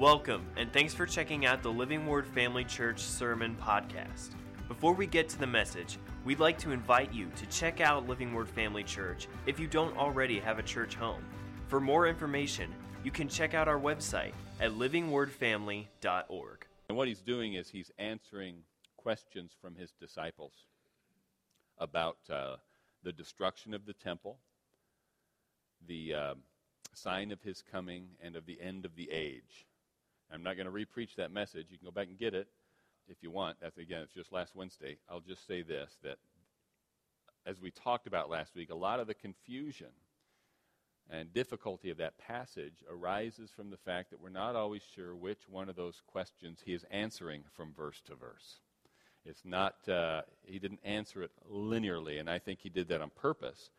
Welcome, and thanks for checking out the Living Word Family Church Sermon Podcast. Before we get to the message, we'd like to invite you to check out Living Word Family Church if you don't already have a church home. For more information, you can check out our website at livingwordfamily.org. And what he's doing is he's answering questions from his disciples about uh, the destruction of the temple, the uh, sign of his coming, and of the end of the age. I'm not going to repreach that message. You can go back and get it if you want. That's again, it's just last Wednesday. I'll just say this that as we talked about last week, a lot of the confusion and difficulty of that passage arises from the fact that we're not always sure which one of those questions he is answering from verse to verse. It's not, uh, he didn't answer it linearly, and I think he did that on purpose.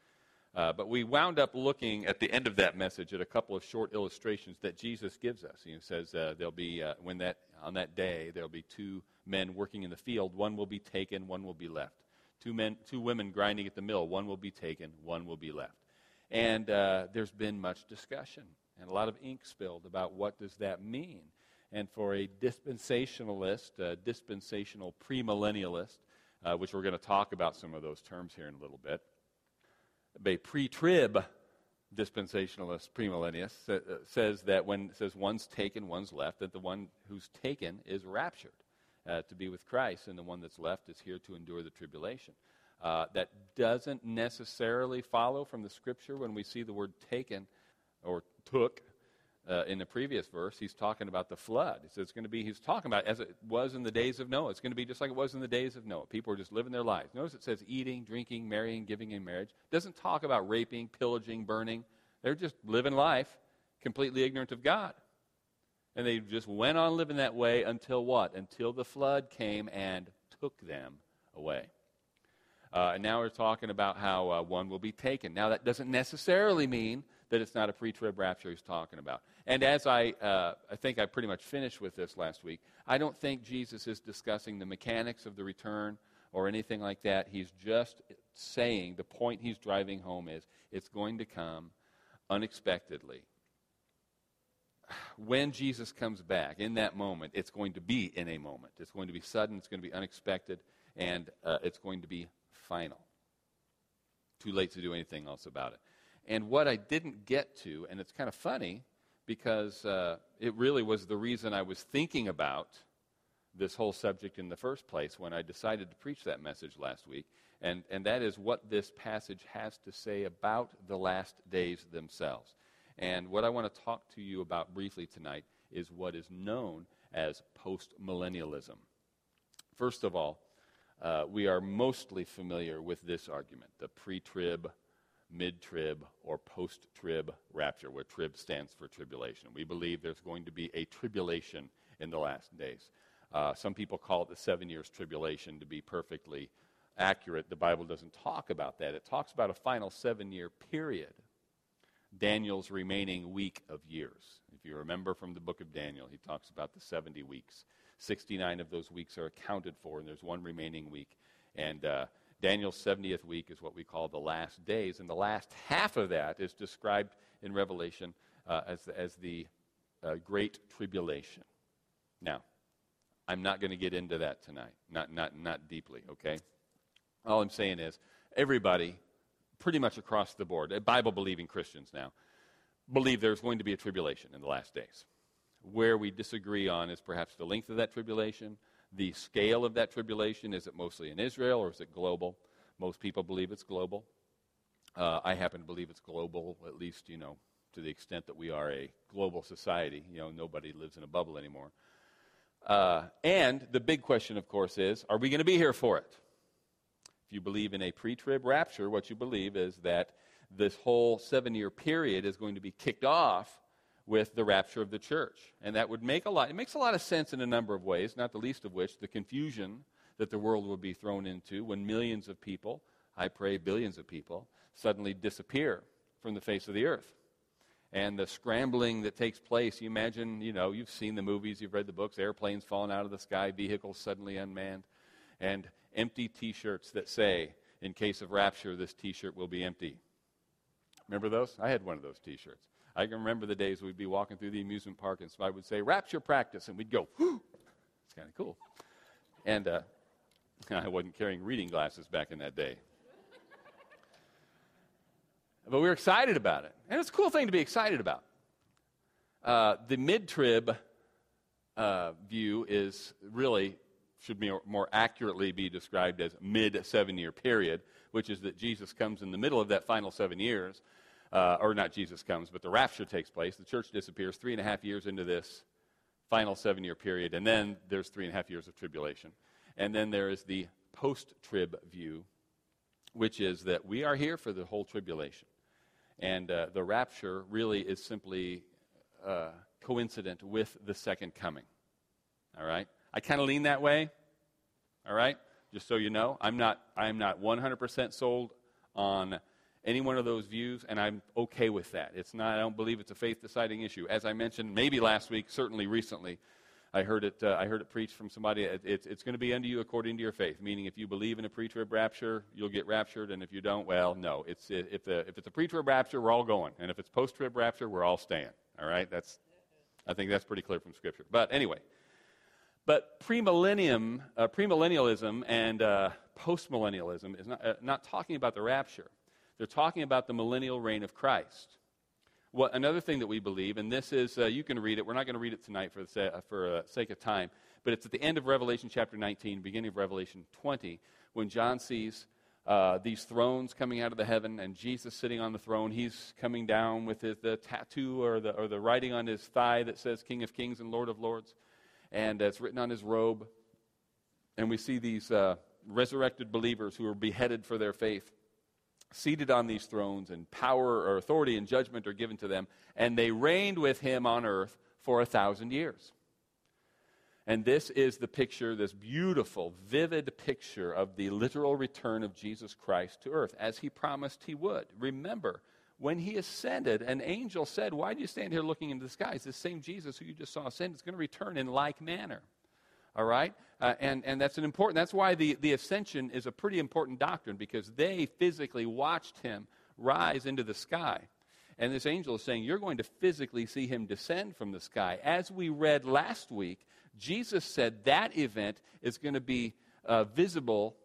Uh, but we wound up looking at the end of that message at a couple of short illustrations that Jesus gives us. He says uh, there'll be uh, when that on that day there'll be two men working in the field. One will be taken, one will be left. Two men, two women grinding at the mill. One will be taken, one will be left. And uh, there's been much discussion and a lot of ink spilled about what does that mean. And for a dispensationalist, a dispensational premillennialist, uh, which we're going to talk about some of those terms here in a little bit a pre-trib dispensationalist premillennialist uh, says that when says one's taken, one's left, that the one who's taken is raptured uh, to be with Christ, and the one that's left is here to endure the tribulation. Uh, that doesn't necessarily follow from the scripture when we see the word taken or took uh, in the previous verse, he's talking about the flood. He says it's going to be, he's talking about as it was in the days of Noah. It's going to be just like it was in the days of Noah. People are just living their lives. Notice it says eating, drinking, marrying, giving in marriage. It doesn't talk about raping, pillaging, burning. They're just living life completely ignorant of God. And they just went on living that way until what? Until the flood came and took them away. Uh, and now we're talking about how uh, one will be taken. Now, that doesn't necessarily mean that it's not a pre trib rapture he's talking about. And as I, uh, I think I pretty much finished with this last week, I don't think Jesus is discussing the mechanics of the return or anything like that. He's just saying the point he's driving home is it's going to come unexpectedly. When Jesus comes back, in that moment, it's going to be in a moment. It's going to be sudden, it's going to be unexpected, and uh, it's going to be final. Too late to do anything else about it. And what I didn't get to, and it's kind of funny because uh, it really was the reason I was thinking about this whole subject in the first place when I decided to preach that message last week, and, and that is what this passage has to say about the last days themselves. And what I want to talk to you about briefly tonight is what is known as postmillennialism. First of all, uh, we are mostly familiar with this argument the pre trib mid trib, or post trib rapture, where trib stands for tribulation. We believe there's going to be a tribulation in the last days. Uh, some people call it the seven years tribulation to be perfectly accurate. The Bible doesn't talk about that, it talks about a final seven year period. Daniel's remaining week of years. If you remember from the book of Daniel, he talks about the 70 weeks. 69 of those weeks are accounted for, and there's one remaining week. And uh, Daniel's 70th week is what we call the last days, and the last half of that is described in Revelation uh, as, as the uh, Great Tribulation. Now, I'm not going to get into that tonight, not, not, not deeply, okay? All I'm saying is everybody, pretty much across the board, Bible believing Christians now, believe there's going to be a tribulation in the last days. Where we disagree on is perhaps the length of that tribulation, the scale of that tribulation. Is it mostly in Israel or is it global? Most people believe it's global. Uh, I happen to believe it's global, at least, you know, to the extent that we are a global society. You know, nobody lives in a bubble anymore. Uh, and the big question, of course, is are we going to be here for it? If you believe in a pre trib rapture, what you believe is that this whole seven year period is going to be kicked off with the rapture of the church. And that would make a lot, it makes a lot of sense in a number of ways, not the least of which the confusion that the world will be thrown into when millions of people, I pray billions of people, suddenly disappear from the face of the earth. And the scrambling that takes place, you imagine, you know, you've seen the movies, you've read the books, airplanes falling out of the sky, vehicles suddenly unmanned, and empty t shirts that say, in case of rapture, this t shirt will be empty. Remember those? I had one of those t shirts. I can remember the days we'd be walking through the amusement park and somebody would say, rapture practice, and we'd go, Whoo! It's kind of cool. And uh, I wasn't carrying reading glasses back in that day. but we were excited about it. And it's a cool thing to be excited about. Uh, the mid trib uh, view is really, should be, more accurately be described as mid seven year period, which is that Jesus comes in the middle of that final seven years. Uh, or not Jesus comes, but the rapture takes place. The church disappears three and a half years into this final seven year period, and then there's three and a half years of tribulation. And then there is the post trib view, which is that we are here for the whole tribulation. And uh, the rapture really is simply uh, coincident with the second coming. All right? I kind of lean that way. All right? Just so you know, I'm not, I'm not 100% sold on any one of those views, and I'm okay with that. It's not, I don't believe it's a faith deciding issue. As I mentioned, maybe last week, certainly recently, I heard it, uh, I heard it preached from somebody. It, it's, it's going to be unto you according to your faith, meaning if you believe in a pre trib rapture, you'll get raptured, and if you don't, well, no. It's, if, the, if it's a pre trib rapture, we're all going. And if it's post trib rapture, we're all staying. All right? That's, I think that's pretty clear from Scripture. But anyway, but premillennium, uh, premillennialism and uh, postmillennialism is not, uh, not talking about the rapture. They're talking about the millennial reign of Christ. What, another thing that we believe, and this is, uh, you can read it. We're not going to read it tonight for the sa- for uh, sake of time, but it's at the end of Revelation chapter 19, beginning of Revelation 20, when John sees uh, these thrones coming out of the heaven and Jesus sitting on the throne. He's coming down with his, the tattoo or the, or the writing on his thigh that says King of Kings and Lord of Lords. And it's written on his robe. And we see these uh, resurrected believers who are beheaded for their faith seated on these thrones, and power or authority and judgment are given to them. And they reigned with him on earth for a thousand years. And this is the picture, this beautiful, vivid picture of the literal return of Jesus Christ to earth, as he promised he would. Remember, when he ascended, an angel said, Why do you stand here looking into the skies? This same Jesus who you just saw ascend is going to return in like manner. All right? Uh, and, and that's an important, that's why the, the ascension is a pretty important doctrine, because they physically watched him rise into the sky. And this angel is saying, You're going to physically see him descend from the sky. As we read last week, Jesus said that event is going to be uh, visible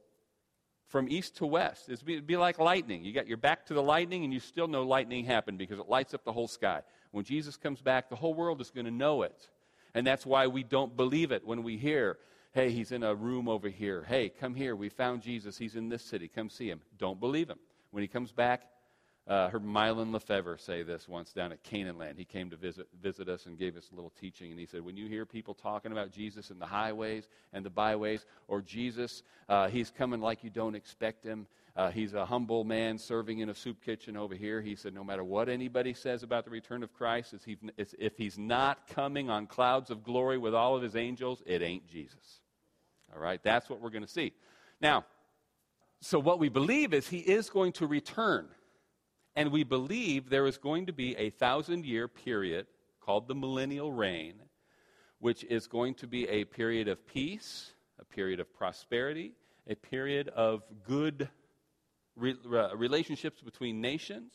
from east to west. It'd be, it'd be like lightning. You got your back to the lightning, and you still know lightning happened because it lights up the whole sky. When Jesus comes back, the whole world is going to know it. And that's why we don't believe it when we hear, hey, he's in a room over here. Hey, come here. We found Jesus. He's in this city. Come see him. Don't believe him. When he comes back, uh, heard Mylon Lefevre say this once down at Canaan Land. He came to visit, visit us and gave us a little teaching. And he said, When you hear people talking about Jesus in the highways and the byways, or Jesus, uh, he's coming like you don't expect him. Uh, he's a humble man serving in a soup kitchen over here. He said, No matter what anybody says about the return of Christ, if he's not coming on clouds of glory with all of his angels, it ain't Jesus. All right? That's what we're going to see. Now, so what we believe is he is going to return. And we believe there is going to be a thousand year period called the millennial reign, which is going to be a period of peace, a period of prosperity, a period of good re- relationships between nations,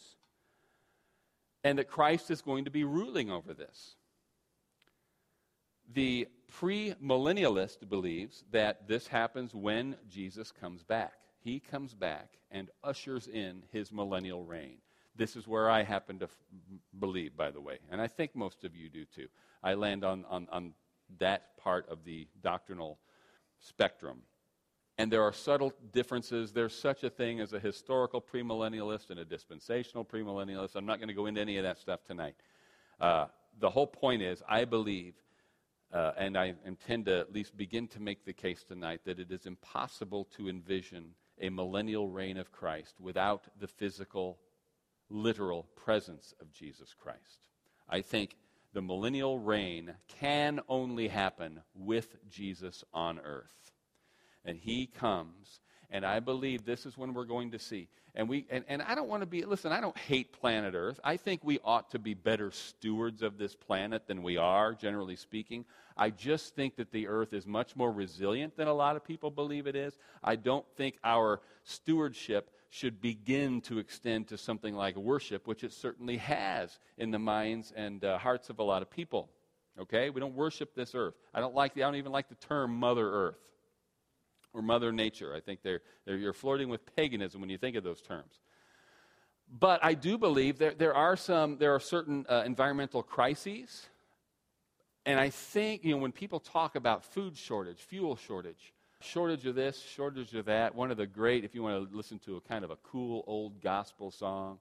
and that Christ is going to be ruling over this. The premillennialist believes that this happens when Jesus comes back. He comes back and ushers in his millennial reign. This is where I happen to f- believe, by the way, and I think most of you do too. I land on, on, on that part of the doctrinal spectrum. And there are subtle differences. There's such a thing as a historical premillennialist and a dispensational premillennialist. I'm not going to go into any of that stuff tonight. Uh, the whole point is, I believe, uh, and I intend to at least begin to make the case tonight, that it is impossible to envision a millennial reign of Christ without the physical literal presence of Jesus Christ. I think the millennial reign can only happen with Jesus on earth. And he comes, and I believe this is when we're going to see. And, we, and, and I don't want to be, listen, I don't hate planet Earth. I think we ought to be better stewards of this planet than we are, generally speaking. I just think that the Earth is much more resilient than a lot of people believe it is. I don't think our stewardship should begin to extend to something like worship, which it certainly has in the minds and uh, hearts of a lot of people. Okay? We don't worship this earth. I don't like the, I don't even like the term Mother Earth or Mother Nature. I think they're, they're, you're flirting with paganism when you think of those terms. But I do believe there, there are some, there are certain uh, environmental crises. And I think, you know, when people talk about food shortage, fuel shortage, shortage of this, shortage of that, one of the great, if you want to listen to a kind of a cool old gospel song,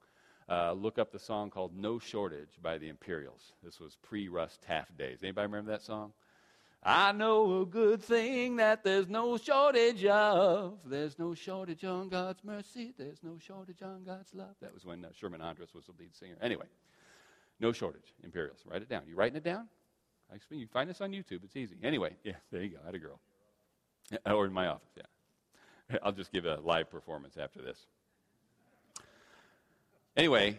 uh, look up the song called No Shortage by the Imperials. This was pre Russ Taff days. Anybody remember that song? I know a good thing that there's no shortage of. There's no shortage on God's mercy. There's no shortage on God's love. That was when uh, Sherman Andrus was the lead singer. Anyway, no shortage. Imperials. Write it down. You writing it down? I you find this on YouTube. It's easy. Anyway, yeah, there you go. I had a girl. Or in my office, yeah. I'll just give a live performance after this. Anyway,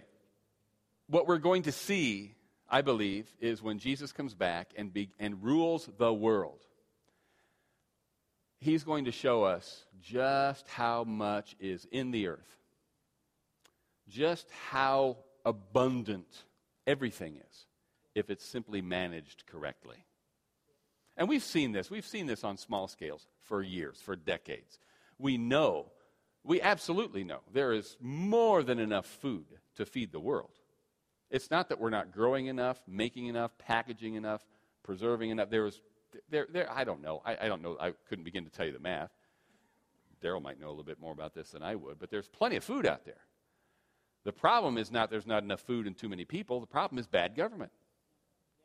what we're going to see I believe, is when Jesus comes back and, be, and rules the world. He's going to show us just how much is in the earth, just how abundant everything is if it's simply managed correctly. And we've seen this. We've seen this on small scales for years, for decades. We know, we absolutely know, there is more than enough food to feed the world. It's not that we're not growing enough, making enough, packaging enough, preserving enough. There was, there, there, I don't know. I, I don't know. I couldn't begin to tell you the math. Daryl might know a little bit more about this than I would, but there's plenty of food out there. The problem is not there's not enough food and too many people. The problem is bad government.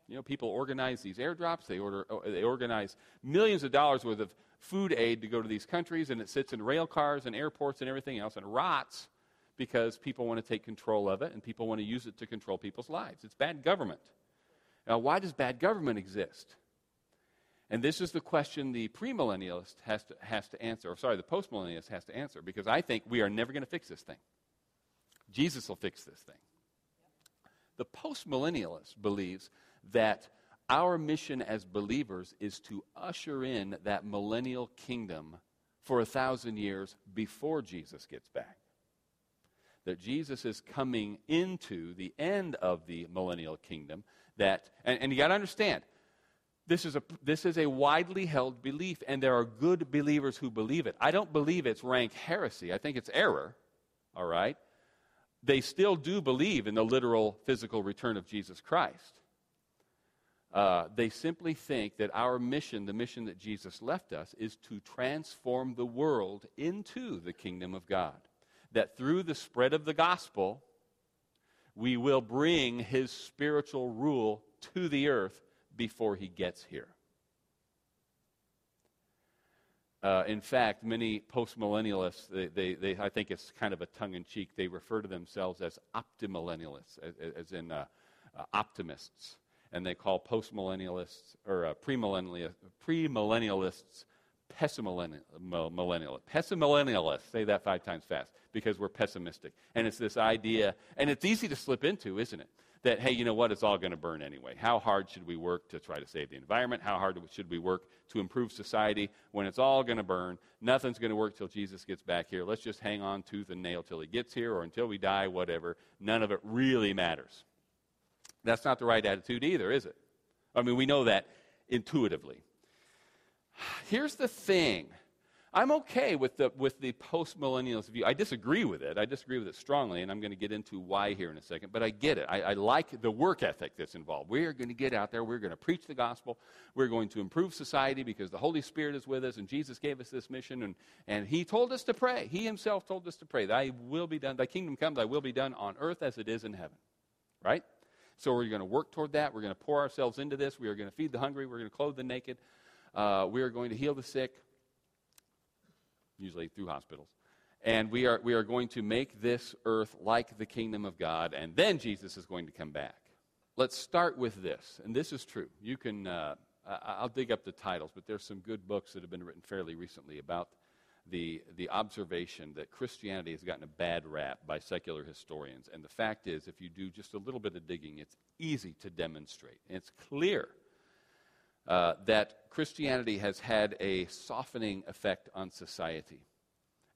You know, people organize these airdrops. They, order, oh, they organize millions of dollars worth of food aid to go to these countries, and it sits in rail cars and airports and everything else and rots because people want to take control of it and people want to use it to control people's lives. It's bad government. Now, why does bad government exist? And this is the question the premillennialist has to, has to answer, or sorry, the postmillennialist has to answer, because I think we are never going to fix this thing. Jesus will fix this thing. The postmillennialist believes that our mission as believers is to usher in that millennial kingdom for a thousand years before Jesus gets back that Jesus is coming into the end of the millennial kingdom. That, and, and you got to understand, this is, a, this is a widely held belief, and there are good believers who believe it. I don't believe it's rank heresy. I think it's error, all right? They still do believe in the literal physical return of Jesus Christ. Uh, they simply think that our mission, the mission that Jesus left us, is to transform the world into the kingdom of God that through the spread of the gospel, we will bring his spiritual rule to the earth before he gets here. Uh, in fact, many postmillennialists, they, they, they, I think it's kind of a tongue in cheek, they refer to themselves as optimillennialists, as, as in uh, uh, optimists. And they call postmillennialists or uh, premillennialists, premillennialists pessimillennialists. Say that five times fast, because we're pessimistic. And it's this idea, and it's easy to slip into, isn't it? That, hey, you know what, it's all going to burn anyway. How hard should we work to try to save the environment? How hard should we work to improve society when it's all going to burn? Nothing's going to work till Jesus gets back here. Let's just hang on tooth and nail till he gets here or until we die, whatever. None of it really matters. That's not the right attitude either, is it? I mean, we know that intuitively. Here's the thing. I'm okay with the, with the post millennialist view. I disagree with it. I disagree with it strongly, and I'm going to get into why here in a second. But I get it. I, I like the work ethic that's involved. We're going to get out there. We're going to preach the gospel. We're going to improve society because the Holy Spirit is with us, and Jesus gave us this mission, and, and He told us to pray. He Himself told us to pray. Thy will be done. Thy kingdom come. Thy will be done on earth as it is in heaven. Right? So we're going to work toward that. We're going to pour ourselves into this. We are going to feed the hungry. We're going to clothe the naked. Uh, we are going to heal the sick, usually through hospitals. And we are, we are going to make this earth like the kingdom of God, and then Jesus is going to come back. Let's start with this, and this is true. You can, uh, I'll dig up the titles, but there's some good books that have been written fairly recently about the, the observation that Christianity has gotten a bad rap by secular historians. And the fact is, if you do just a little bit of digging, it's easy to demonstrate. And it's clear uh, that Christianity has had a softening effect on society.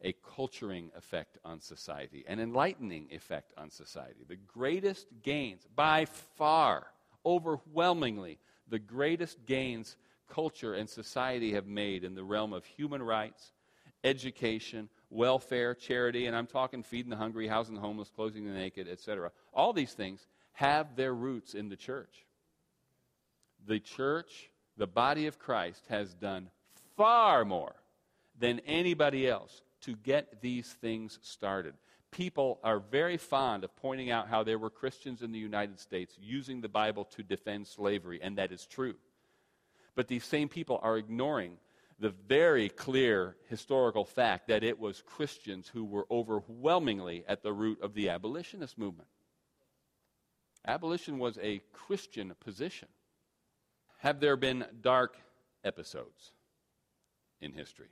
a culturing effect on society, an enlightening effect on society. The greatest gains, by far, overwhelmingly, the greatest gains culture and society have made in the realm of human rights, education, welfare, charity, and I'm talking feeding the hungry, housing the homeless, clothing the naked, etc. All these things have their roots in the church. The church, the body of Christ, has done far more than anybody else to get these things started. People are very fond of pointing out how there were Christians in the United States using the Bible to defend slavery, and that is true. But these same people are ignoring the very clear historical fact that it was Christians who were overwhelmingly at the root of the abolitionist movement. Abolition was a Christian position. Have there been dark episodes in history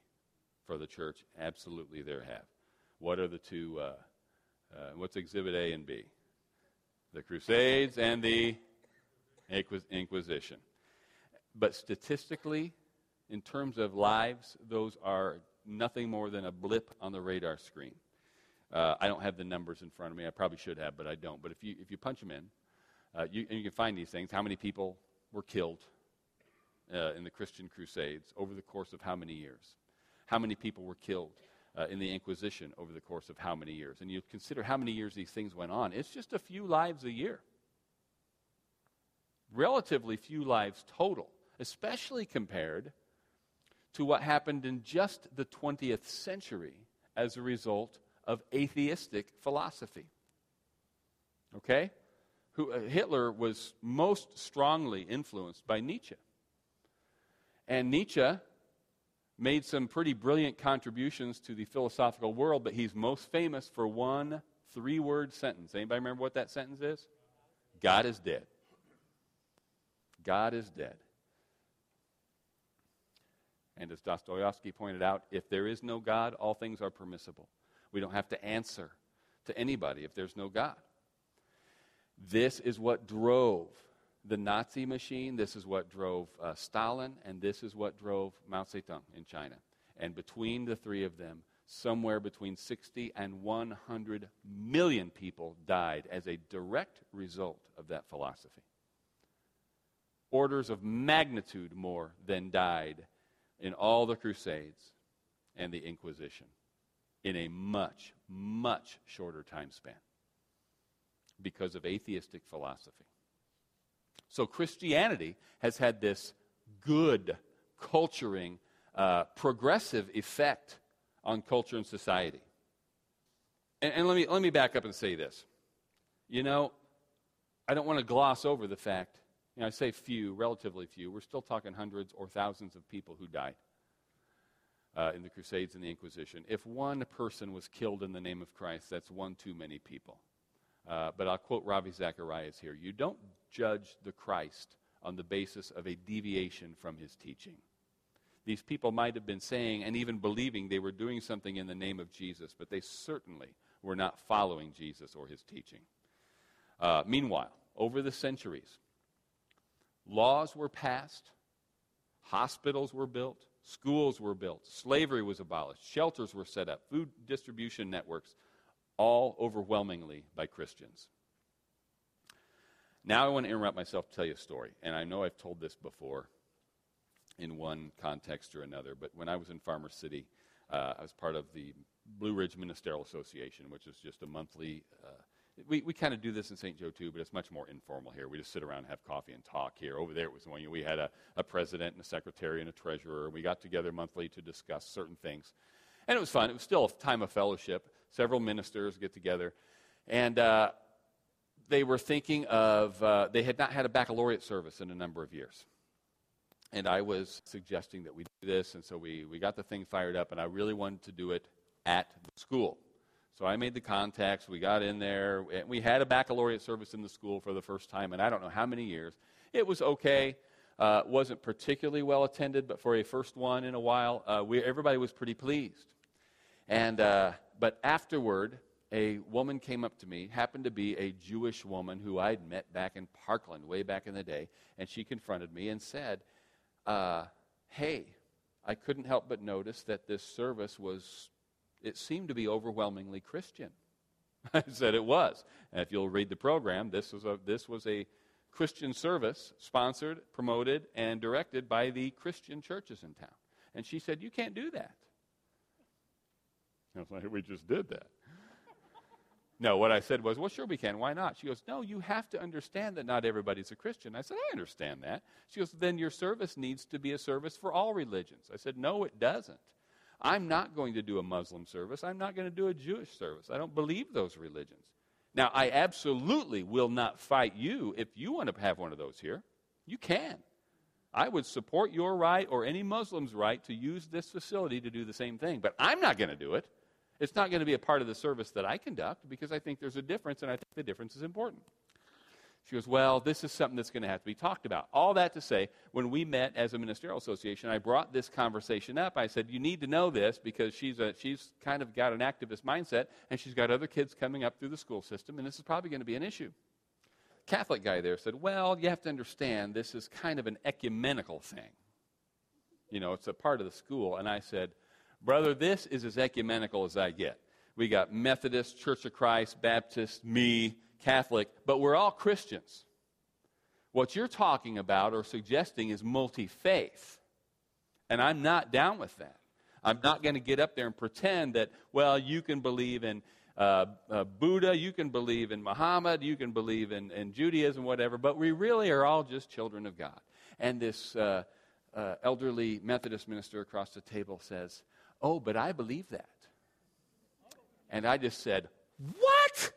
for the church? Absolutely, there have. What are the two? Uh, uh, what's Exhibit A and B? The Crusades and the Inquisition. But statistically, in terms of lives, those are nothing more than a blip on the radar screen. Uh, I don't have the numbers in front of me. I probably should have, but I don't. But if you, if you punch them in, uh, you, and you can find these things how many people were killed uh, in the Christian Crusades over the course of how many years? How many people were killed uh, in the Inquisition over the course of how many years? And you consider how many years these things went on. It's just a few lives a year. Relatively few lives total, especially compared to what happened in just the 20th century as a result of atheistic philosophy. Okay? Who, uh, Hitler was most strongly influenced by Nietzsche. And Nietzsche made some pretty brilliant contributions to the philosophical world, but he's most famous for one three word sentence. Anybody remember what that sentence is? God is dead. God is dead. And as Dostoevsky pointed out, if there is no God, all things are permissible. We don't have to answer to anybody if there's no God. This is what drove the Nazi machine, this is what drove uh, Stalin, and this is what drove Mao Zedong in China. And between the three of them, somewhere between 60 and 100 million people died as a direct result of that philosophy. Orders of magnitude more than died in all the Crusades and the Inquisition in a much, much shorter time span because of atheistic philosophy. So Christianity has had this good, culturing, uh, progressive effect on culture and society. And, and let, me, let me back up and say this. You know, I don't want to gloss over the fact you know, I say few, relatively few. We're still talking hundreds or thousands of people who died uh, in the Crusades and the Inquisition. If one person was killed in the name of Christ, that's one too many people. Uh, but I'll quote Ravi Zacharias here. You don't judge the Christ on the basis of a deviation from his teaching. These people might have been saying and even believing they were doing something in the name of Jesus, but they certainly were not following Jesus or his teaching. Uh, meanwhile, over the centuries, Laws were passed, hospitals were built, schools were built, slavery was abolished, shelters were set up, food distribution networks, all overwhelmingly by Christians. Now I want to interrupt myself to tell you a story, and I know I've told this before in one context or another, but when I was in Farmer City, uh, I was part of the Blue Ridge Ministerial Association, which is just a monthly uh, we, we kind of do this in St. Joe too, but it's much more informal here. We just sit around and have coffee and talk here. Over there, it was when we had a, a president and a secretary and a treasurer. We got together monthly to discuss certain things. And it was fun. It was still a time of fellowship. Several ministers get together. And uh, they were thinking of, uh, they had not had a baccalaureate service in a number of years. And I was suggesting that we do this, and so we, we got the thing fired up, and I really wanted to do it at the school. So I made the contacts. We got in there. And we had a baccalaureate service in the school for the first time, and I don't know how many years. It was okay. Uh, wasn't particularly well attended, but for a first one in a while, uh, we, everybody was pretty pleased. And uh, but afterward, a woman came up to me. Happened to be a Jewish woman who I'd met back in Parkland way back in the day, and she confronted me and said, uh, "Hey, I couldn't help but notice that this service was it seemed to be overwhelmingly Christian. I said it was. And if you'll read the program, this was a, this was a Christian service sponsored, promoted, and directed by the Christian churches in town. And she said, You can't do that. I was like, We just did that. no, what I said was, Well, sure we can. Why not? She goes, No, you have to understand that not everybody's a Christian. I said, I understand that. She goes, Then your service needs to be a service for all religions. I said, No, it doesn't. I'm not going to do a Muslim service. I'm not going to do a Jewish service. I don't believe those religions. Now, I absolutely will not fight you if you want to have one of those here. You can. I would support your right or any Muslim's right to use this facility to do the same thing, but I'm not going to do it. It's not going to be a part of the service that I conduct because I think there's a difference and I think the difference is important. She goes, Well, this is something that's going to have to be talked about. All that to say, when we met as a ministerial association, I brought this conversation up. I said, You need to know this because she's, a, she's kind of got an activist mindset and she's got other kids coming up through the school system, and this is probably going to be an issue. Catholic guy there said, Well, you have to understand this is kind of an ecumenical thing. You know, it's a part of the school. And I said, Brother, this is as ecumenical as I get. We got Methodist, Church of Christ, Baptist, me, Catholic, but we're all Christians. What you're talking about or suggesting is multi faith. And I'm not down with that. I'm not going to get up there and pretend that, well, you can believe in uh, uh, Buddha, you can believe in Muhammad, you can believe in, in, Judaism, whatever, but we really are all just children of God. And this uh, uh elderly Methodist minister across the table says, Oh, but I believe that. And I just said, What?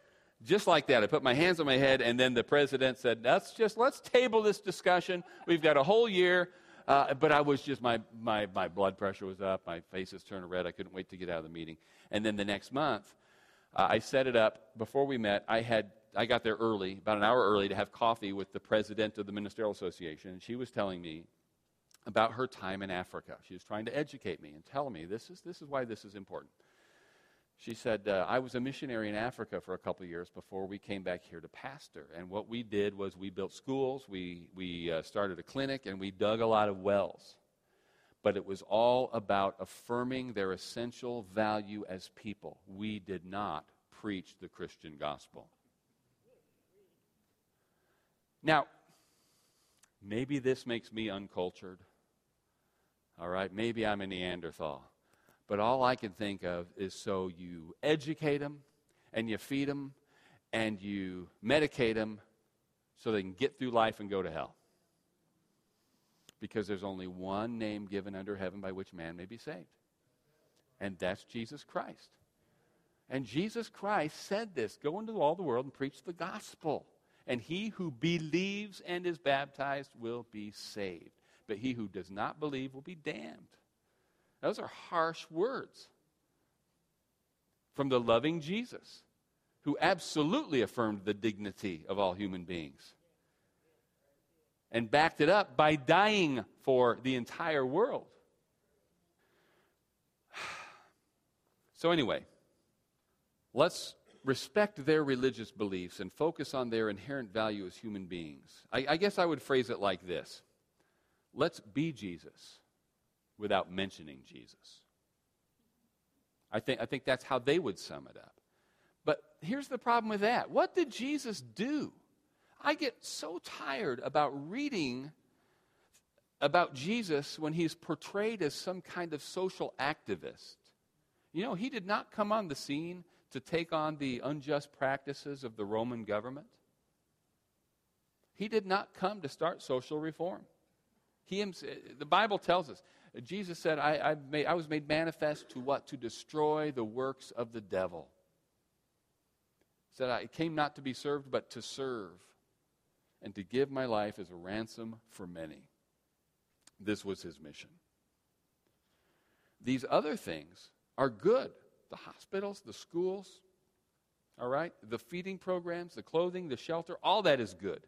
just like that. I put my hands on my head, and then the president said, "Let's just let's table this discussion. We've got a whole year." Uh, but I was just my, my my blood pressure was up. My face is turning red. I couldn't wait to get out of the meeting. And then the next month, uh, I set it up. Before we met, I had I got there early, about an hour early, to have coffee with the president of the ministerial association. And she was telling me about her time in Africa. She was trying to educate me and tell me this is this is why this is important. She said, uh, I was a missionary in Africa for a couple of years before we came back here to pastor. And what we did was we built schools, we, we uh, started a clinic, and we dug a lot of wells. But it was all about affirming their essential value as people. We did not preach the Christian gospel. Now, maybe this makes me uncultured. All right, maybe I'm a Neanderthal. But all I can think of is so you educate them and you feed them and you medicate them so they can get through life and go to hell. Because there's only one name given under heaven by which man may be saved, and that's Jesus Christ. And Jesus Christ said this go into all the world and preach the gospel. And he who believes and is baptized will be saved. But he who does not believe will be damned. Those are harsh words from the loving Jesus, who absolutely affirmed the dignity of all human beings and backed it up by dying for the entire world. So, anyway, let's respect their religious beliefs and focus on their inherent value as human beings. I, I guess I would phrase it like this Let's be Jesus without mentioning Jesus. I think, I think that's how they would sum it up. But here's the problem with that what did Jesus do? I get so tired about reading about Jesus when he's portrayed as some kind of social activist. You know, he did not come on the scene to take on the unjust practices of the Roman government. He did not come to start social reform. He, uh, the Bible tells us Jesus said, I, I, made, I was made manifest to what? To destroy the works of the devil. He said, I came not to be served, but to serve, and to give my life as a ransom for many. This was his mission. These other things are good the hospitals, the schools, all right, the feeding programs, the clothing, the shelter, all that is good.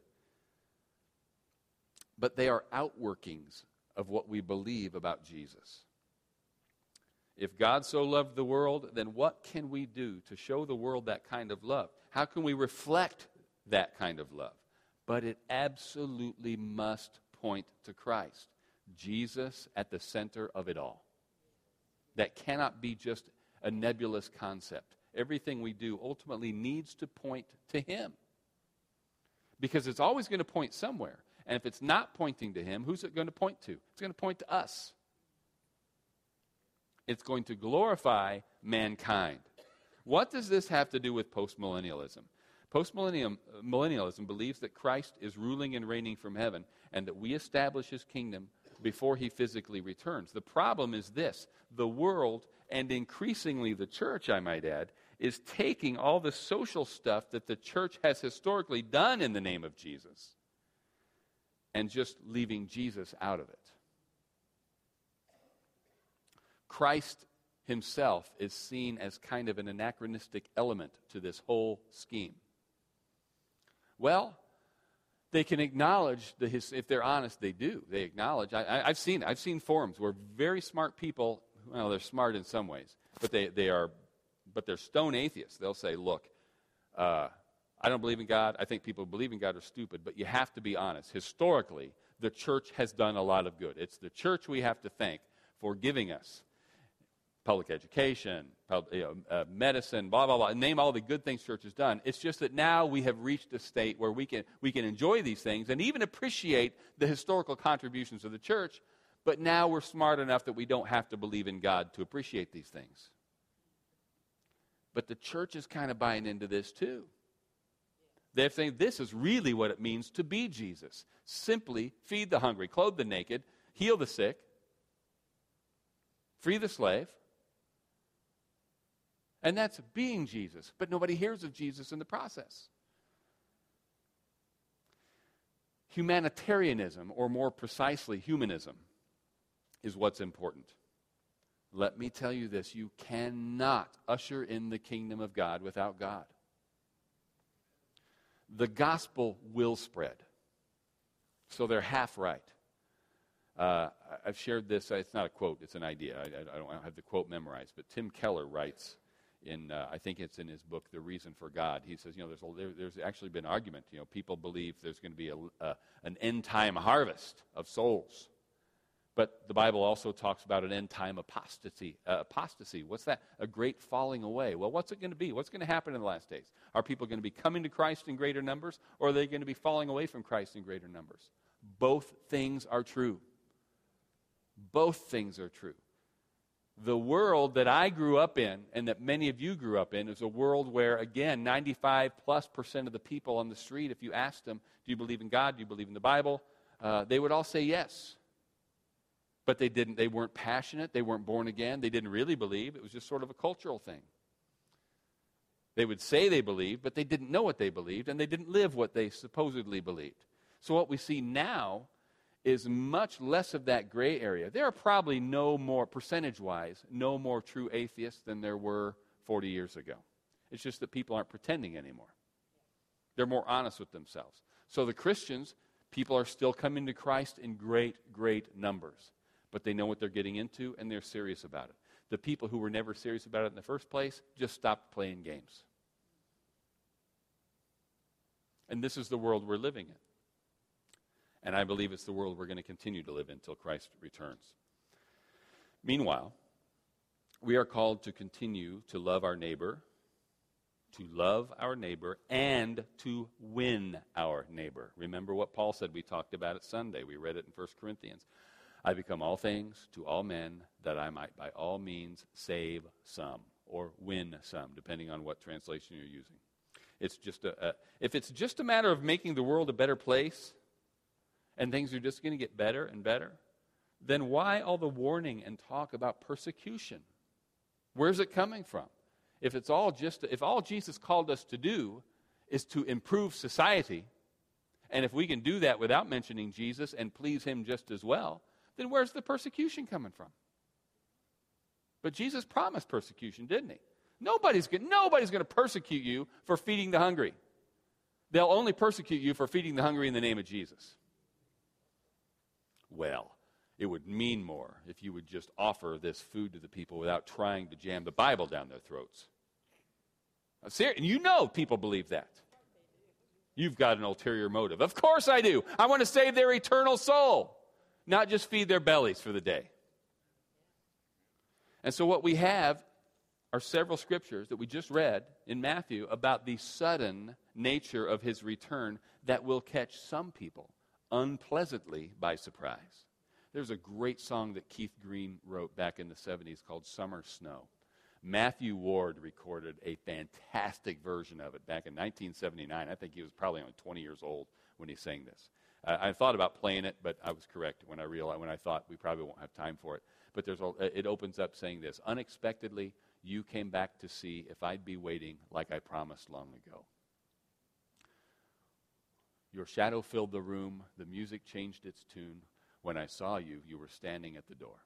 But they are outworkings of what we believe about Jesus. If God so loved the world, then what can we do to show the world that kind of love? How can we reflect that kind of love? But it absolutely must point to Christ, Jesus at the center of it all. That cannot be just a nebulous concept. Everything we do ultimately needs to point to Him. Because it's always going to point somewhere. And if it's not pointing to Him, who's it going to point to? It's going to point to us. It's going to glorify mankind. What does this have to do with postmillennialism? Postmillennialism believes that Christ is ruling and reigning from heaven and that we establish his kingdom before he physically returns. The problem is this the world, and increasingly the church, I might add, is taking all the social stuff that the church has historically done in the name of Jesus and just leaving Jesus out of it. Christ himself is seen as kind of an anachronistic element to this whole scheme. Well, they can acknowledge the his, if they're honest they do they acknowledge I, have seen i've seen forums where very smart people well they're smart in some ways but they, they are but they're stone atheists they'll say look uh, i don't believe in god i think people who believe in god are stupid but you have to be honest historically the church has done a lot of good it's the church we have to thank for giving us public education, pub, you know, uh, medicine, blah, blah, blah. Name all the good things church has done. It's just that now we have reached a state where we can, we can enjoy these things and even appreciate the historical contributions of the church, but now we're smart enough that we don't have to believe in God to appreciate these things. But the church is kind of buying into this too. They're saying this is really what it means to be Jesus. Simply feed the hungry, clothe the naked, heal the sick, free the slave, and that's being Jesus. But nobody hears of Jesus in the process. Humanitarianism, or more precisely, humanism, is what's important. Let me tell you this you cannot usher in the kingdom of God without God. The gospel will spread. So they're half right. Uh, I've shared this, it's not a quote, it's an idea. I, I, don't have the quote memorized, but Tim Keller writes in uh, I think it's in his book, The Reason for God. He says, you know, there's, a, there, there's actually been argument. You know, people believe there's going to be a, a, an end time harvest of souls. But the Bible also talks about an end time apostasy. Uh, apostasy. What's that? A great falling away. Well, what's it going to be? What's going to happen in the last days? Are people going to be coming to Christ in greater numbers, or are they going to be falling away from Christ in greater numbers? Both things are true. Both things are true the world that I grew up in and that many of you grew up in is a world where, again, 95 plus percent of the people on the street, if you asked them, Do you believe in God? Do you believe in the Bible? Uh, they would all say yes. But they didn't, they weren't passionate, they weren't born again, they didn't really believe. It was just sort of a cultural thing. They would say they believed, but they didn't know what they believed, and they didn't live what they supposedly believed. So, what we see now is much less of that gray area. There are probably no more, percentage wise, no more true atheists than there were 40 years ago. It's just that people aren't pretending anymore. They're more honest with themselves. So the Christians, people are still coming to Christ in great, great numbers. But they know what they're getting into and they're serious about it. The people who were never serious about it in the first place just stopped playing games. And this is the world we're living in. And I believe it's the world we're going to continue to live in until Christ returns. Meanwhile, we are called to continue to love our neighbor, to love our neighbor, and to win our neighbor. Remember what Paul said we talked about it Sunday. We read it in 1 Corinthians. I become all things to all men that I might by all means save some or win some, depending on what translation you're using. It's just a, a if it's just a matter of making the world a better place, and things are just going to get better and better, then why all the warning and talk about persecution? Where's it coming from? If it's all just if all Jesus called us to do is to improve society, and if we can do that without mentioning Jesus and please him just as well, then where's the persecution coming from? But Jesus promised persecution, didn't he? Nobody's, nobody's going to persecute you for feeding the hungry. They'll only persecute you for feeding the hungry in the name of Jesus well. It would mean more if you would just offer this food to the people without trying to jam the Bible down their throats. And you know people believe that. You've got an ulterior motive. Of course I do. I want to save their eternal soul, not just feed their bellies for the day. And so what we have are several scriptures that we just read in Matthew about the sudden nature of his return that will catch some people unpleasantly by surprise. There's a great song that Keith Green wrote back in the 70s called Summer Snow. Matthew Ward recorded a fantastic version of it back in 1979. I think he was probably only 20 years old when he sang this. I, I thought about playing it, but I was correct when I realized when I thought we probably won't have time for it. But there's a, it opens up saying this: unexpectedly, you came back to see if I'd be waiting like I promised long ago. Your shadow filled the room. The music changed its tune. When I saw you, you were standing at the door.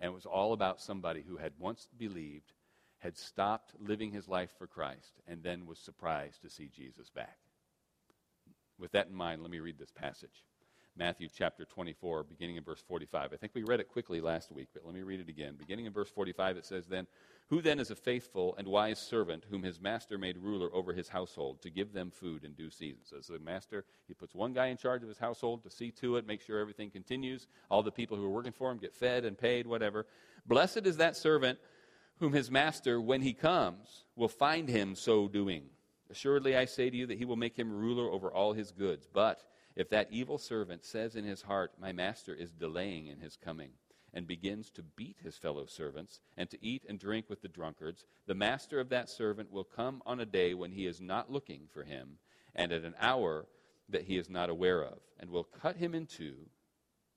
And it was all about somebody who had once believed, had stopped living his life for Christ, and then was surprised to see Jesus back. With that in mind, let me read this passage. Matthew chapter 24, beginning in verse 45. I think we read it quickly last week, but let me read it again. Beginning in verse 45, it says, Then, who then is a faithful and wise servant whom his master made ruler over his household to give them food in due season? So, the master, he puts one guy in charge of his household to see to it, make sure everything continues. All the people who are working for him get fed and paid, whatever. Blessed is that servant whom his master, when he comes, will find him so doing. Assuredly, I say to you that he will make him ruler over all his goods. But if that evil servant says in his heart, My master is delaying in his coming, and begins to beat his fellow servants, and to eat and drink with the drunkards, the master of that servant will come on a day when he is not looking for him, and at an hour that he is not aware of, and will cut him in two,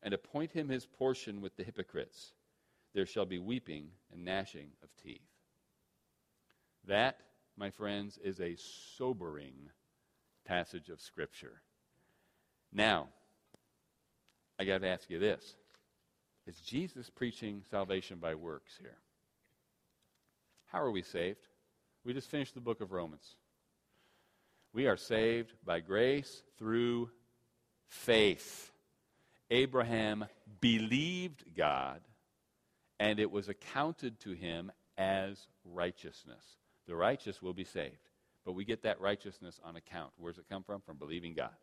and appoint him his portion with the hypocrites. There shall be weeping and gnashing of teeth. That, my friends, is a sobering passage of Scripture. Now, I got to ask you this Is Jesus preaching salvation by works here? How are we saved? We just finished the book of Romans. We are saved by grace through faith. Abraham believed God, and it was accounted to him as righteousness. The righteous will be saved. But we get that righteousness on account. Where does it come from? From believing God.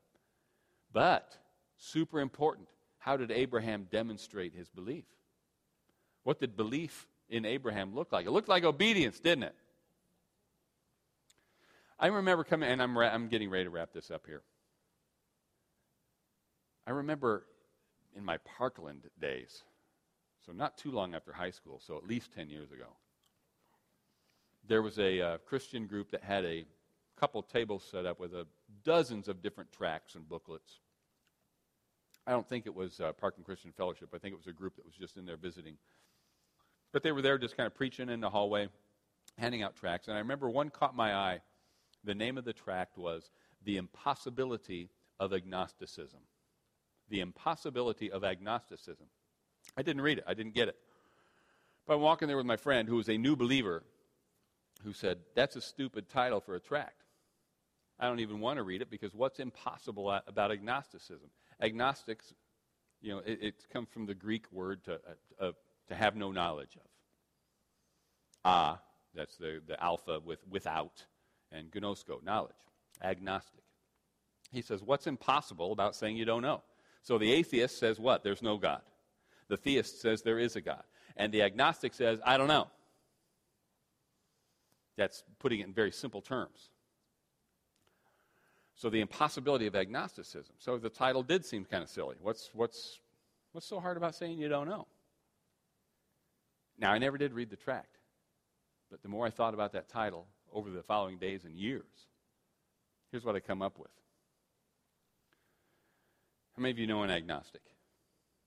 But, super important, how did Abraham demonstrate his belief? What did belief in Abraham look like? It looked like obedience, didn't it? I remember coming, and I'm, ra- I'm getting ready to wrap this up here. I remember in my Parkland days, so not too long after high school, so at least 10 years ago, there was a uh, Christian group that had a couple tables set up with a, dozens of different tracts and booklets. I don't think it was uh, Parkland Christian Fellowship. I think it was a group that was just in there visiting. But they were there just kind of preaching in the hallway, handing out tracts. And I remember one caught my eye. The name of the tract was The Impossibility of Agnosticism. The Impossibility of Agnosticism. I didn't read it, I didn't get it. But I'm walking there with my friend who was a new believer who said, That's a stupid title for a tract. I don't even want to read it because what's impossible about agnosticism? Agnostics, you know, it, it comes from the Greek word to, uh, uh, to have no knowledge of. Ah, that's the, the alpha with without, and gnosko, knowledge. Agnostic. He says, What's impossible about saying you don't know? So the atheist says, What? There's no God. The theist says there is a God. And the agnostic says, I don't know. That's putting it in very simple terms. So the impossibility of agnosticism. So the title did seem kind of silly. What's, what's, what's so hard about saying you don't know? Now, I never did read the tract, but the more I thought about that title over the following days and years, here's what I come up with. How many of you know an agnostic?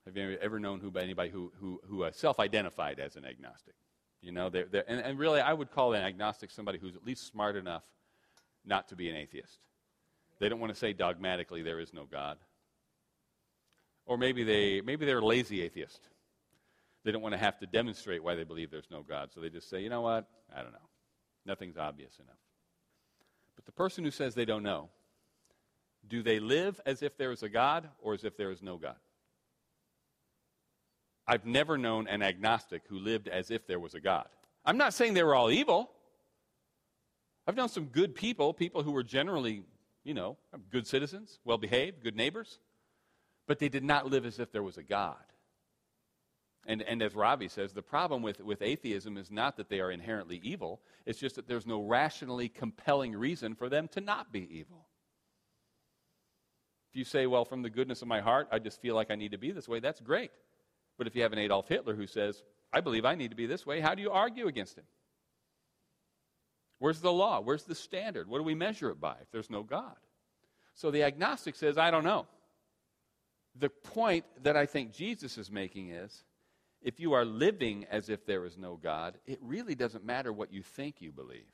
Have you ever known who, anybody who, who, who uh, self identified as an agnostic? You know, they're, they're, and, and really, I would call an agnostic somebody who's at least smart enough not to be an atheist. They don't want to say dogmatically there is no God. Or maybe, they, maybe they're a lazy atheist. They don't want to have to demonstrate why they believe there's no God. So they just say, you know what? I don't know. Nothing's obvious enough. But the person who says they don't know, do they live as if there is a God or as if there is no God? I've never known an agnostic who lived as if there was a God. I'm not saying they were all evil. I've known some good people, people who were generally you know, good citizens, well behaved, good neighbors, but they did not live as if there was a God. And, and as Robbie says, the problem with, with atheism is not that they are inherently evil, it's just that there's no rationally compelling reason for them to not be evil. If you say, well, from the goodness of my heart, I just feel like I need to be this way, that's great. But if you have an Adolf Hitler who says, I believe I need to be this way, how do you argue against him? Where's the law? Where's the standard? What do we measure it by if there's no God? So the agnostic says, I don't know. The point that I think Jesus is making is if you are living as if there is no God, it really doesn't matter what you think you believe.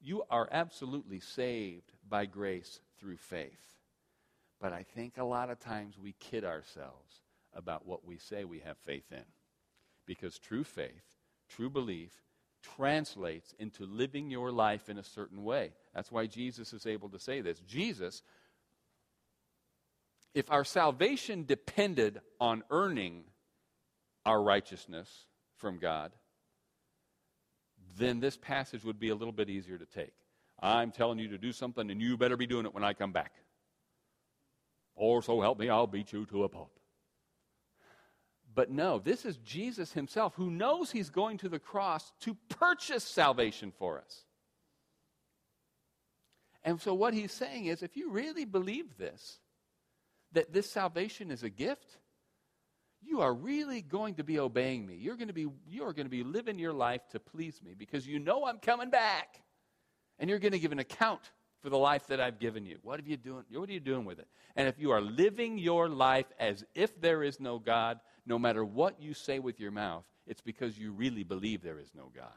You are absolutely saved by grace through faith. But I think a lot of times we kid ourselves about what we say we have faith in. Because true faith, true belief, translates into living your life in a certain way. That's why Jesus is able to say this. Jesus, if our salvation depended on earning our righteousness from God, then this passage would be a little bit easier to take. I'm telling you to do something, and you better be doing it when I come back. Or so help me, I'll beat you to a pulp. But no, this is Jesus himself who knows he's going to the cross to purchase salvation for us. And so, what he's saying is if you really believe this, that this salvation is a gift, you are really going to be obeying me. You're going to be, you are going to be living your life to please me because you know I'm coming back. And you're going to give an account for the life that I've given you. What are you doing? What are you doing with it? And if you are living your life as if there is no God, no matter what you say with your mouth, it's because you really believe there is no God.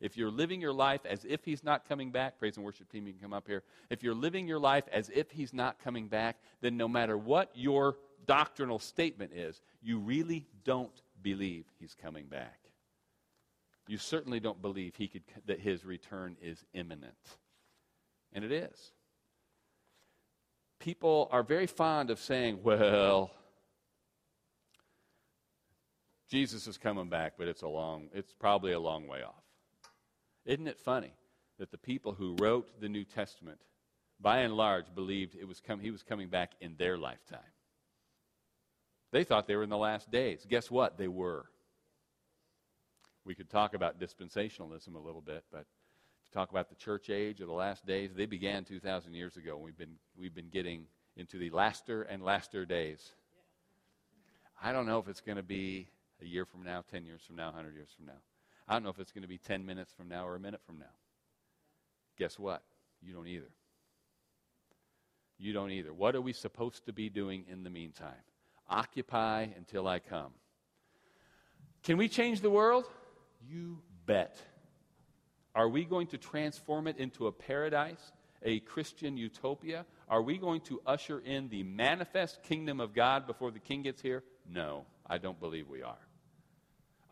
If you're living your life as if He's not coming back, praise and worship team, you can come up here. If you're living your life as if He's not coming back, then no matter what your doctrinal statement is, you really don't believe He's coming back. You certainly don't believe he could, that His return is imminent. And it is. People are very fond of saying, well, Jesus is coming back, but it's a long, it's probably a long way off. Isn't it funny that the people who wrote the New Testament, by and large, believed it was com- he was coming back in their lifetime? They thought they were in the last days. Guess what? They were. We could talk about dispensationalism a little bit, but to talk about the church age or the last days, they began 2,000 years ago. We've been, we've been getting into the laster and laster days. I don't know if it's going to be a year from now, 10 years from now, 100 years from now. I don't know if it's going to be 10 minutes from now or a minute from now. Guess what? You don't either. You don't either. What are we supposed to be doing in the meantime? Occupy until I come. Can we change the world? You bet. Are we going to transform it into a paradise, a Christian utopia? Are we going to usher in the manifest kingdom of God before the king gets here? No, I don't believe we are.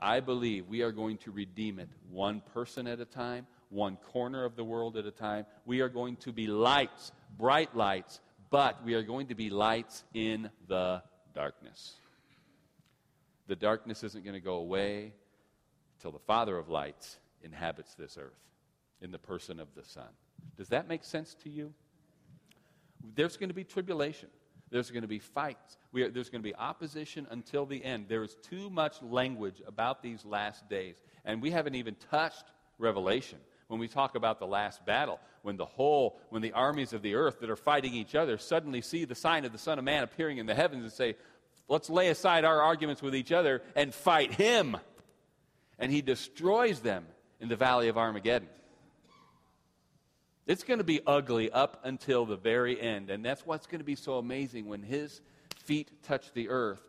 I believe we are going to redeem it one person at a time, one corner of the world at a time. We are going to be lights, bright lights, but we are going to be lights in the darkness. The darkness isn't going to go away till the Father of lights inhabits this earth in the person of the Son. Does that make sense to you? There's going to be tribulation. There's going to be fights. Are, there's going to be opposition until the end. There is too much language about these last days. And we haven't even touched Revelation. When we talk about the last battle, when the whole, when the armies of the earth that are fighting each other suddenly see the sign of the Son of Man appearing in the heavens and say, let's lay aside our arguments with each other and fight him. And he destroys them in the valley of Armageddon. It's going to be ugly up until the very end. And that's what's going to be so amazing when his feet touch the earth.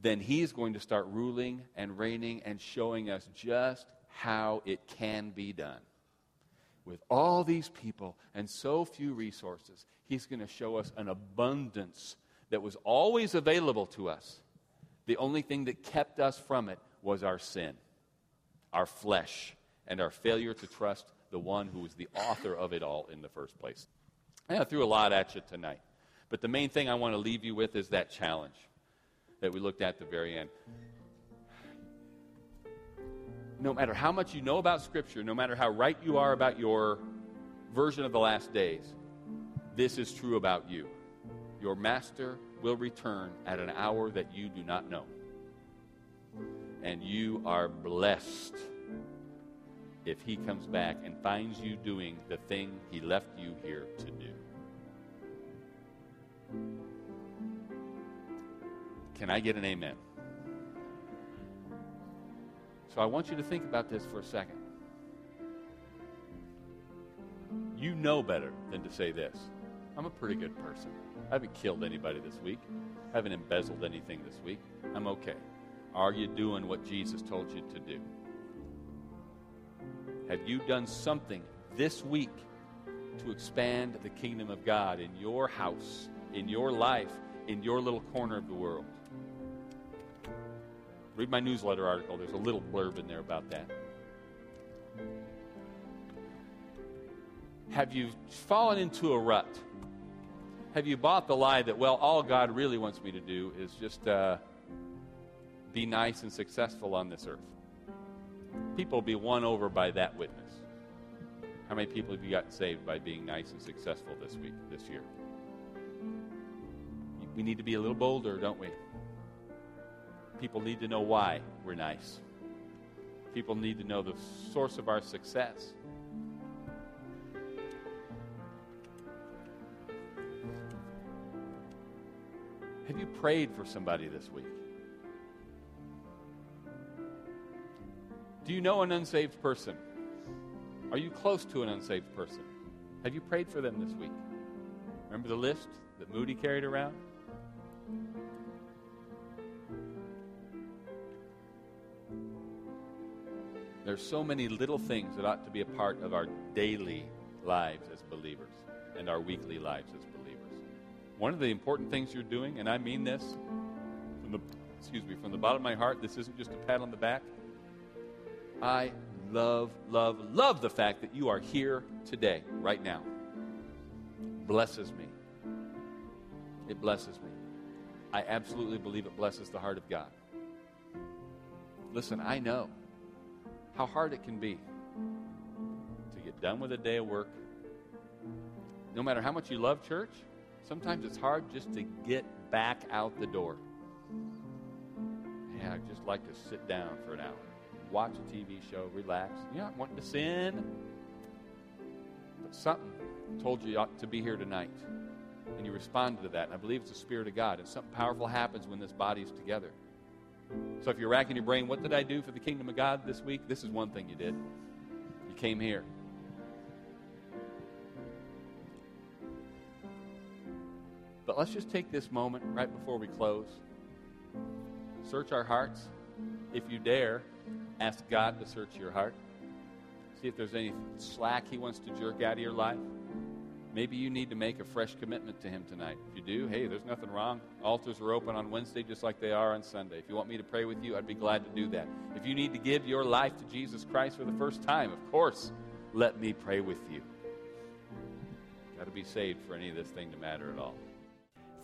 Then he's going to start ruling and reigning and showing us just how it can be done. With all these people and so few resources, he's going to show us an abundance that was always available to us. The only thing that kept us from it was our sin, our flesh, and our failure to trust the one who was the author of it all in the first place. I threw a lot at you tonight. But the main thing I want to leave you with is that challenge that we looked at at the very end. No matter how much you know about Scripture, no matter how right you are about your version of the last days, this is true about you. Your master will return at an hour that you do not know. And you are blessed if he comes back and finds you doing the thing he left you here to do. Can I get an amen? So I want you to think about this for a second. You know better than to say this. I'm a pretty good person. I haven't killed anybody this week. I haven't embezzled anything this week. I'm okay. Are you doing what Jesus told you to do? Have you done something this week to expand the kingdom of God in your house, in your life, in your little corner of the world? Read my newsletter article. There's a little blurb in there about that. Have you fallen into a rut? Have you bought the lie that, well, all God really wants me to do is just uh, be nice and successful on this earth? People will be won over by that witness. How many people have you gotten saved by being nice and successful this week, this year? We need to be a little bolder, don't we? People need to know why we're nice. People need to know the source of our success. Have you prayed for somebody this week? Do you know an unsaved person? Are you close to an unsaved person? Have you prayed for them this week? Remember the list that Moody carried around? There's so many little things that ought to be a part of our daily lives as believers and our weekly lives as believers. One of the important things you're doing, and I mean this from the excuse me, from the bottom of my heart, this isn't just a pat on the back. I love, love, love the fact that you are here today, right now. Blesses me. It blesses me. I absolutely believe it blesses the heart of God. Listen, I know how hard it can be to get done with a day of work. No matter how much you love church, sometimes it's hard just to get back out the door. Yeah, I'd just like to sit down for an hour, watch a TV show, relax. You're not wanting to sin, but something told you you ought to be here tonight. And you responded to that. And I believe it's the Spirit of God. And something powerful happens when this body is together. So if you're racking your brain, what did I do for the kingdom of God this week? This is one thing you did. You came here. But let's just take this moment right before we close. Search our hearts. If you dare, ask God to search your heart. See if there's any slack He wants to jerk out of your life. Maybe you need to make a fresh commitment to Him tonight. If you do, hey, there's nothing wrong. Altars are open on Wednesday just like they are on Sunday. If you want me to pray with you, I'd be glad to do that. If you need to give your life to Jesus Christ for the first time, of course, let me pray with you. Got to be saved for any of this thing to matter at all.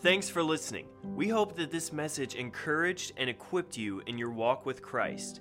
Thanks for listening. We hope that this message encouraged and equipped you in your walk with Christ.